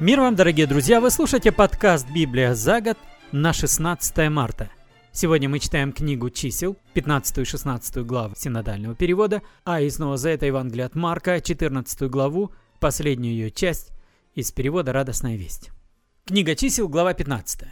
Мир вам, дорогие друзья! Вы слушаете подкаст «Библия за год» на 16 марта. Сегодня мы читаем книгу чисел, 15 и 16 главы синодального перевода, а из Нового Завета Евангелия от Марка, 14 главу, последнюю ее часть, из перевода «Радостная весть». Книга чисел, глава 15.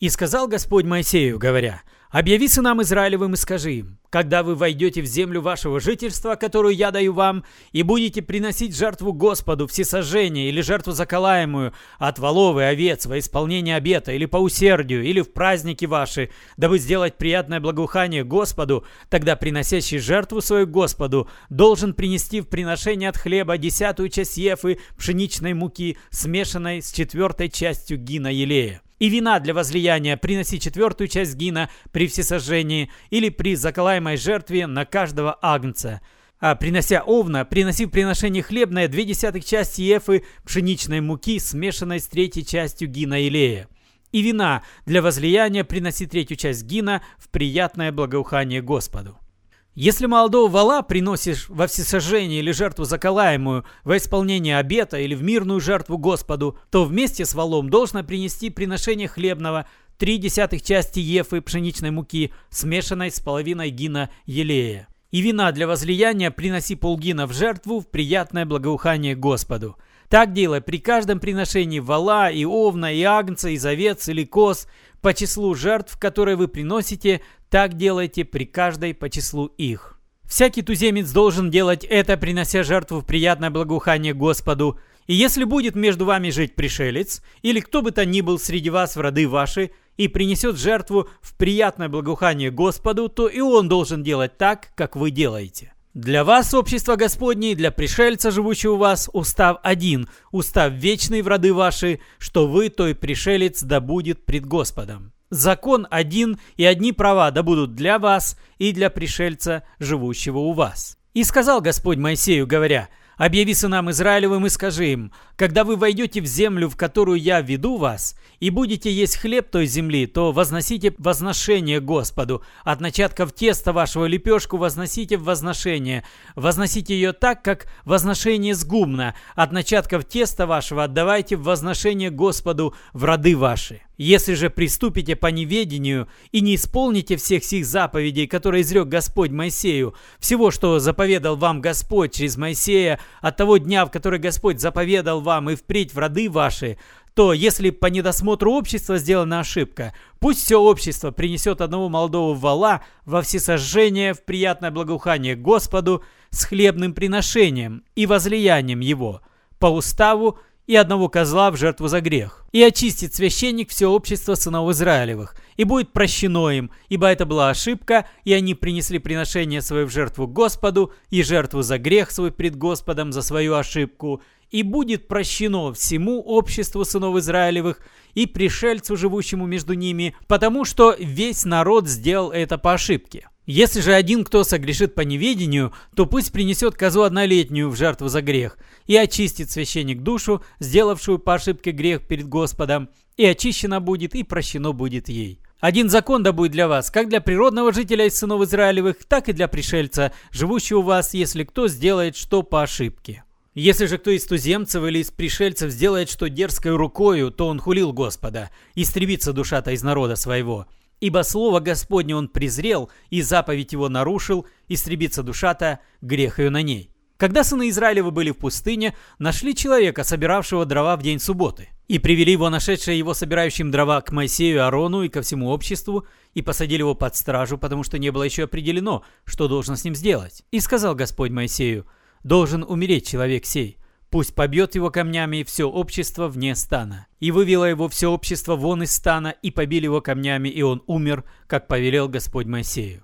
«И сказал Господь Моисею, говоря, «Объяви сынам Израилевым и скажи им, когда вы войдете в землю вашего жительства, которую я даю вам, и будете приносить жертву Господу, всесожжение или жертву заколаемую от волов и овец во исполнение обета, или по усердию, или в праздники ваши, дабы сделать приятное благоухание Господу, тогда приносящий жертву свою Господу должен принести в приношение от хлеба десятую часть ефы пшеничной муки, смешанной с четвертой частью гина елея и вина для возлияния приноси четвертую часть гина при всесожжении или при заколаемой жертве на каждого агнца. А принося овна, приноси в приношение хлебное две десятых части ефы пшеничной муки, смешанной с третьей частью гина илея. И вина для возлияния приноси третью часть гина в приятное благоухание Господу. Если молодого вала приносишь во всесожжение или жертву заколаемую во исполнение обета или в мирную жертву Господу, то вместе с валом должно принести приношение хлебного три десятых части ефы пшеничной муки, смешанной с половиной гина елея. И вина для возлияния приноси полгина в жертву в приятное благоухание Господу. Так делай при каждом приношении вала и овна и агнца, и овец или коз по числу жертв, которые вы приносите, так делайте при каждой по числу их. Всякий туземец должен делать это, принося жертву в приятное благоухание Господу. И если будет между вами жить пришелец, или кто бы то ни был среди вас в роды ваши, и принесет жертву в приятное благоухание Господу, то и он должен делать так, как вы делаете. Для вас, общество Господне, и для пришельца, живущего у вас, устав один, устав вечный в роды ваши, что вы, той пришелец, да будет пред Господом. Закон один, и одни права да будут для вас и для пришельца, живущего у вас. И сказал Господь Моисею, говоря, «Объяви сынам Израилевым и скажи им, когда вы войдете в землю, в которую я веду вас, и будете есть хлеб той земли, то возносите возношение Господу. От начатков теста вашего лепешку возносите в возношение. Возносите ее так, как возношение сгумно. От начатков теста вашего отдавайте в возношение Господу в роды ваши. Если же приступите по неведению и не исполните всех сих заповедей, которые изрек Господь Моисею, всего, что заповедал вам Господь через Моисея, от того дня, в который Господь заповедал вам и впредь в роды ваши, то если по недосмотру общества сделана ошибка, пусть все общество принесет одного молодого вала во всесожжение в приятное благоухание Господу с хлебным приношением и возлиянием его, по уставу и одного козла в жертву за грех. И очистит священник все общество сынов Израилевых, и будет прощено им, ибо это была ошибка, и они принесли приношение свое в жертву Господу, и жертву за грех свой пред Господом за свою ошибку, и будет прощено всему обществу сынов Израилевых и пришельцу, живущему между ними, потому что весь народ сделал это по ошибке. Если же один кто согрешит по неведению, то пусть принесет козу однолетнюю в жертву за грех, и очистит священник душу, сделавшую по ошибке грех перед Господом, и очищена будет, и прощено будет ей. Один закон да будет для вас, как для природного жителя из сынов Израилевых, так и для пришельца, живущего у вас, если кто сделает что по ошибке. Если же кто из туземцев или из пришельцев сделает что дерзкой рукою, то он хулил Господа, истребится душа-то из народа своего. Ибо слово Господне он презрел, и заповедь его нарушил, истребится душа-то, грех ее на ней. Когда сыны Израилевы были в пустыне, нашли человека, собиравшего дрова в день субботы. И привели его, нашедшие его собирающим дрова, к Моисею, Аарону и ко всему обществу, и посадили его под стражу, потому что не было еще определено, что должно с ним сделать. И сказал Господь Моисею, Должен умереть человек сей. Пусть побьет его камнями все общество вне стана. И вывело его все общество вон из стана, и побили его камнями, и он умер, как повелел Господь Моисею.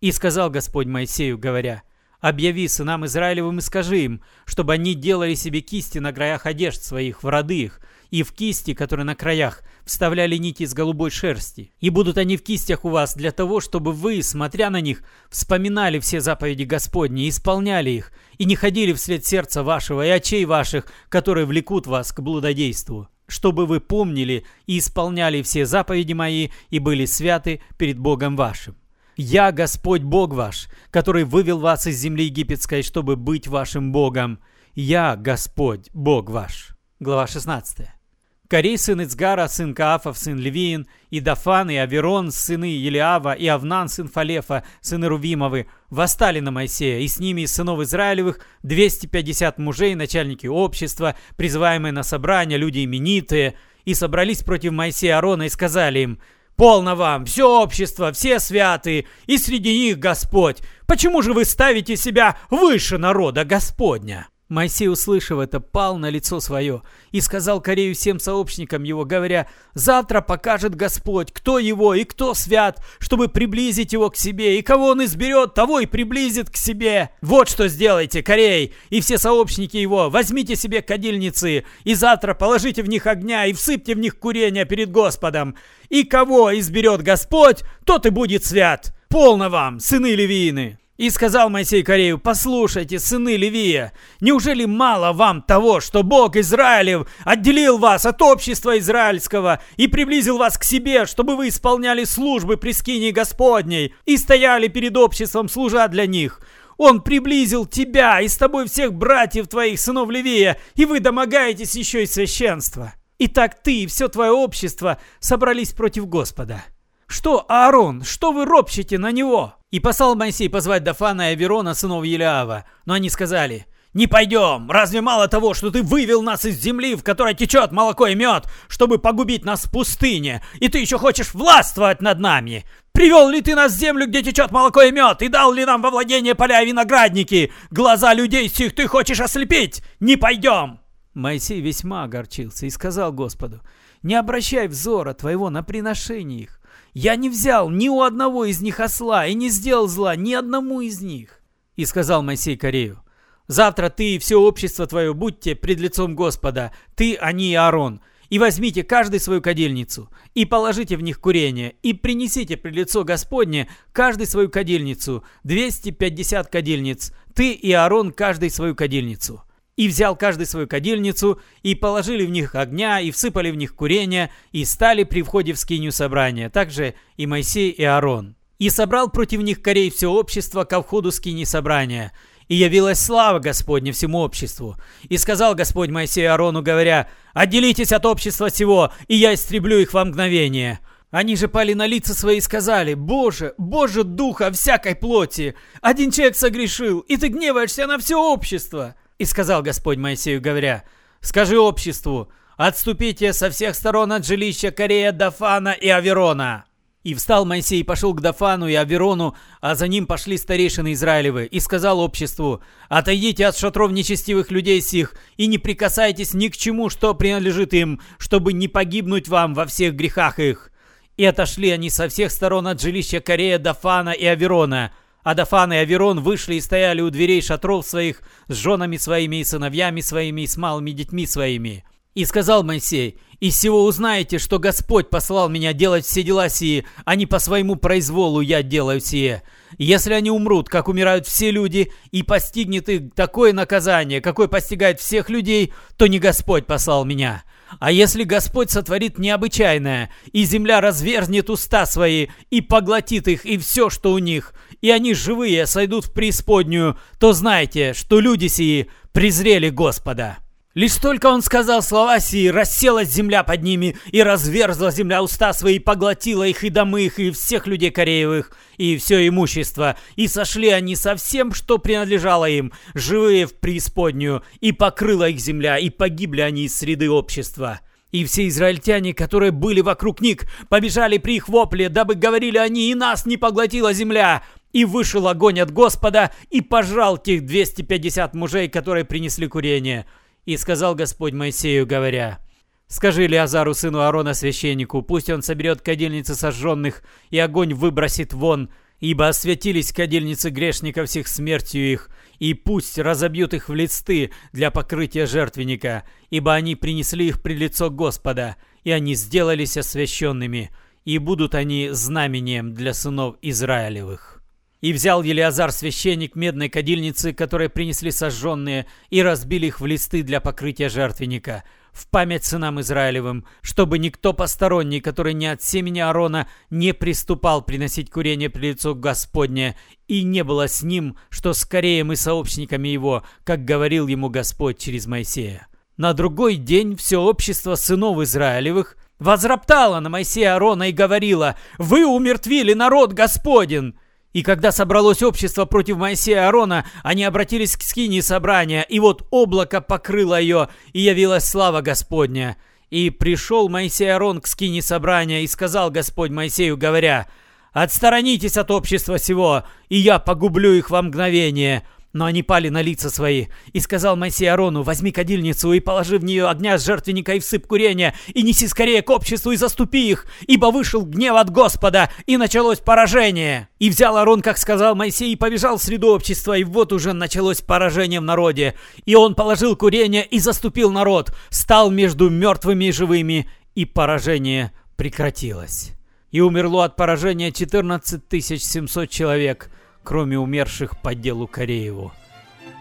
И сказал Господь Моисею, говоря, «Объяви сынам Израилевым и скажи им, чтобы они делали себе кисти на краях одежд своих, в роды их, и в кисти, которые на краях, вставляли нити из голубой шерсти. И будут они в кистях у вас для того, чтобы вы, смотря на них, вспоминали все заповеди Господни исполняли их, и не ходили вслед сердца вашего и очей ваших, которые влекут вас к блудодейству, чтобы вы помнили и исполняли все заповеди мои и были святы перед Богом вашим. Я Господь Бог ваш, который вывел вас из земли египетской, чтобы быть вашим Богом. Я Господь Бог ваш». Глава 16. Корей, сын Ицгара, сын Каафов, сын Левиин, и Дафан, и Аверон, сыны Елиава, и Авнан, сын Фалефа, сыны Рувимовы, восстали на Моисея, и с ними из сынов Израилевых 250 мужей, начальники общества, призываемые на собрание, люди именитые, и собрались против Моисея Аарона и сказали им, «Полно вам, все общество, все святые, и среди них Господь. Почему же вы ставите себя выше народа Господня?» Моисей, услышав это, пал на лицо свое и сказал Корею всем сообщникам его, говоря, «Завтра покажет Господь, кто его и кто свят, чтобы приблизить его к себе, и кого он изберет, того и приблизит к себе. Вот что сделайте, Корей, и все сообщники его, возьмите себе кадильницы, и завтра положите в них огня и всыпьте в них курения перед Господом. И кого изберет Господь, тот и будет свят. Полно вам, сыны левиины!» И сказал Моисей Корею, послушайте, сыны Левия, неужели мало вам того, что Бог Израилев отделил вас от общества израильского и приблизил вас к себе, чтобы вы исполняли службы при скинии Господней и стояли перед обществом, служа для них? Он приблизил тебя и с тобой всех братьев твоих, сынов Левия, и вы домогаетесь еще и священства. Итак, ты и все твое общество собрались против Господа. Что, Аарон, что вы ропщите на него? И послал Моисей позвать Дафана и Аверона, сынов Елиава. Но они сказали, «Не пойдем! Разве мало того, что ты вывел нас из земли, в которой течет молоко и мед, чтобы погубить нас в пустыне, и ты еще хочешь властвовать над нами? Привел ли ты нас в землю, где течет молоко и мед, и дал ли нам во владение поля и виноградники? Глаза людей сих ты хочешь ослепить? Не пойдем!» Моисей весьма огорчился и сказал Господу, «Не обращай взора твоего на приношение их, я не взял ни у одного из них осла и не сделал зла ни одному из них. И сказал Моисей Корею, завтра ты и все общество твое будьте пред лицом Господа, ты, они и Аарон, и возьмите каждый свою кадильницу, и положите в них курение, и принесите пред лицо Господне каждый свою кадильницу, 250 кадильниц, ты и Аарон каждый свою кадильницу. И взял каждый свою кадильницу, и положили в них огня, и всыпали в них курения, и стали при входе в скинию собрания, также и Моисей и Аарон. И собрал против них корей все общество ко входу скини собрания. И явилась слава Господня всему обществу. И сказал Господь Моисею Аарону, говоря, «Отделитесь от общества сего, и я истреблю их во мгновение». Они же пали на лица свои и сказали, «Боже, Боже Духа всякой плоти! Один человек согрешил, и ты гневаешься на все общество!» И сказал Господь Моисею, говоря, «Скажи обществу, отступите со всех сторон от жилища Корея, Дафана и Аверона». И встал Моисей и пошел к Дафану и Аверону, а за ним пошли старейшины Израилевы, и сказал обществу, «Отойдите от шатров нечестивых людей сих, и не прикасайтесь ни к чему, что принадлежит им, чтобы не погибнуть вам во всех грехах их». И отошли они со всех сторон от жилища Корея, Дафана и Аверона, Адафан и Аверон вышли и стояли у дверей шатров своих с женами своими и сыновьями своими и с малыми детьми своими. И сказал Моисей, «Из всего узнаете, что Господь послал меня делать все дела сии, а не по своему произволу я делаю сие. Если они умрут, как умирают все люди, и постигнет их такое наказание, какое постигает всех людей, то не Господь послал меня. А если Господь сотворит необычайное, и земля разверзнет уста свои, и поглотит их, и все, что у них, и они живые сойдут в преисподнюю, то знайте, что люди сии презрели Господа». Лишь только он сказал слова сии, расселась земля под ними, и разверзла земля уста свои, поглотила их и домы их, и всех людей Кореевых, и все имущество. И сошли они со всем, что принадлежало им, живые в преисподнюю, и покрыла их земля, и погибли они из среды общества. И все израильтяне, которые были вокруг них, побежали при их вопле, дабы говорили они, и нас не поглотила земля. И вышел огонь от Господа, и пожрал тех 250 мужей, которые принесли курение. И сказал Господь Моисею, говоря, «Скажи Леозару, сыну Аарона, священнику, пусть он соберет кадильницы сожженных, и огонь выбросит вон, ибо осветились кадильницы грешников всех смертью их, и пусть разобьют их в листы для покрытия жертвенника, ибо они принесли их при лицо Господа, и они сделались освященными, и будут они знамением для сынов Израилевых». И взял Елиазар священник медной кадильницы, которые принесли сожженные, и разбили их в листы для покрытия жертвенника, в память сынам Израилевым, чтобы никто посторонний, который не от семени Аарона, не приступал приносить курение при лицу Господне, и не было с ним, что скорее мы сообщниками его, как говорил ему Господь через Моисея. На другой день все общество сынов Израилевых возроптало на Моисея Аарона и говорило «Вы умертвили народ Господен!» И когда собралось общество против Моисея Аарона, они обратились к скине собрания, и вот облако покрыло ее, и явилась слава Господня. И пришел Моисей Аарон к скине собрания, и сказал Господь Моисею, говоря, «Отсторонитесь от общества сего, и я погублю их во мгновение». Но они пали на лица свои. И сказал Моисей Арону, возьми кадильницу и положи в нее огня с жертвенника и всып курения, и неси скорее к обществу и заступи их, ибо вышел гнев от Господа, и началось поражение. И взял Арон, как сказал Моисей, и побежал в среду общества, и вот уже началось поражение в народе. И он положил курение и заступил народ, стал между мертвыми и живыми, и поражение прекратилось. И умерло от поражения 14 700 человек – кроме умерших по делу Корееву.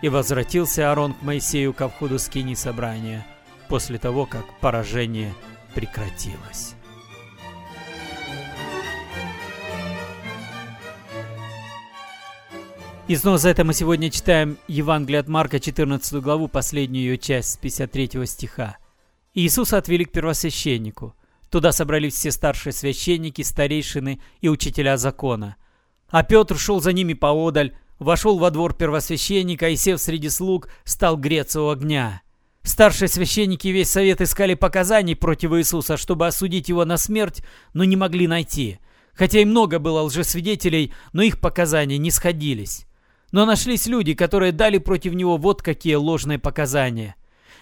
И возвратился Аарон к Моисею ко входу скини собрания, после того, как поражение прекратилось. И снова за это мы сегодня читаем Евангелие от Марка, 14 главу, последнюю ее часть с 53 стиха. Иисуса отвели к первосвященнику. Туда собрались все старшие священники, старейшины и учителя закона – а Петр шел за ними поодаль, вошел во двор первосвященника и, сев среди слуг, стал греться у огня. Старшие священники весь совет искали показаний против Иисуса, чтобы осудить его на смерть, но не могли найти. Хотя и много было лжесвидетелей, но их показания не сходились. Но нашлись люди, которые дали против него вот какие ложные показания.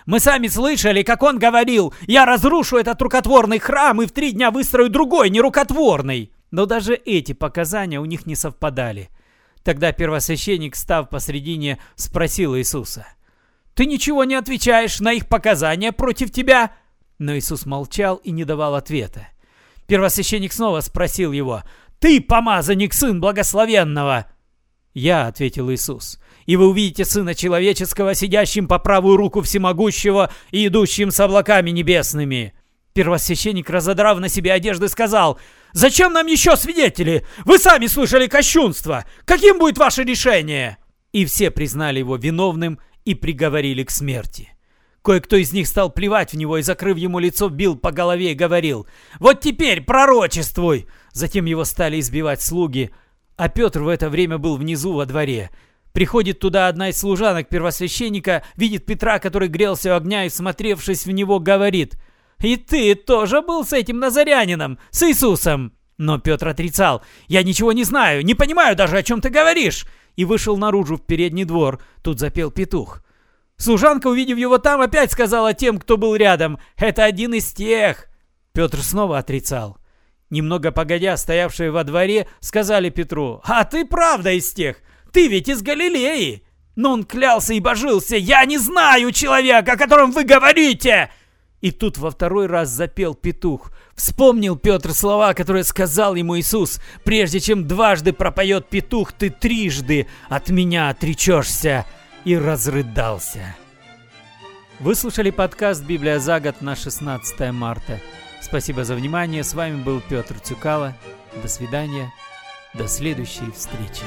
Мы сами слышали, как он говорил, «Я разрушу этот рукотворный храм и в три дня выстрою другой, нерукотворный». Но даже эти показания у них не совпадали. Тогда первосвященник, став посредине, спросил Иисуса. «Ты ничего не отвечаешь на их показания против тебя?» Но Иисус молчал и не давал ответа. Первосвященник снова спросил его. «Ты помазанник, сын благословенного?» «Я», — ответил Иисус, — «и вы увидите Сына Человеческого, сидящим по правую руку Всемогущего и идущим с облаками небесными». Первосвященник, разодрав на себе одежды, сказал, «Зачем нам еще свидетели? Вы сами слышали кощунство! Каким будет ваше решение?» И все признали его виновным и приговорили к смерти. Кое-кто из них стал плевать в него и, закрыв ему лицо, бил по голове и говорил, «Вот теперь пророчествуй!» Затем его стали избивать слуги, а Петр в это время был внизу во дворе. Приходит туда одна из служанок первосвященника, видит Петра, который грелся у огня и, смотревшись в него, говорит – и ты тоже был с этим назарянином, с Иисусом!» Но Петр отрицал. «Я ничего не знаю, не понимаю даже, о чем ты говоришь!» И вышел наружу в передний двор. Тут запел петух. Служанка, увидев его там, опять сказала тем, кто был рядом. «Это один из тех!» Петр снова отрицал. Немного погодя, стоявшие во дворе, сказали Петру. «А ты правда из тех? Ты ведь из Галилеи!» Но он клялся и божился. «Я не знаю человека, о котором вы говорите!» И тут во второй раз запел петух. Вспомнил Петр слова, которые сказал ему Иисус. «Прежде чем дважды пропоет петух, ты трижды от меня отречешься». И разрыдался. Вы слушали подкаст «Библия за год» на 16 марта. Спасибо за внимание. С вами был Петр Цюкало. До свидания. До следующей встречи.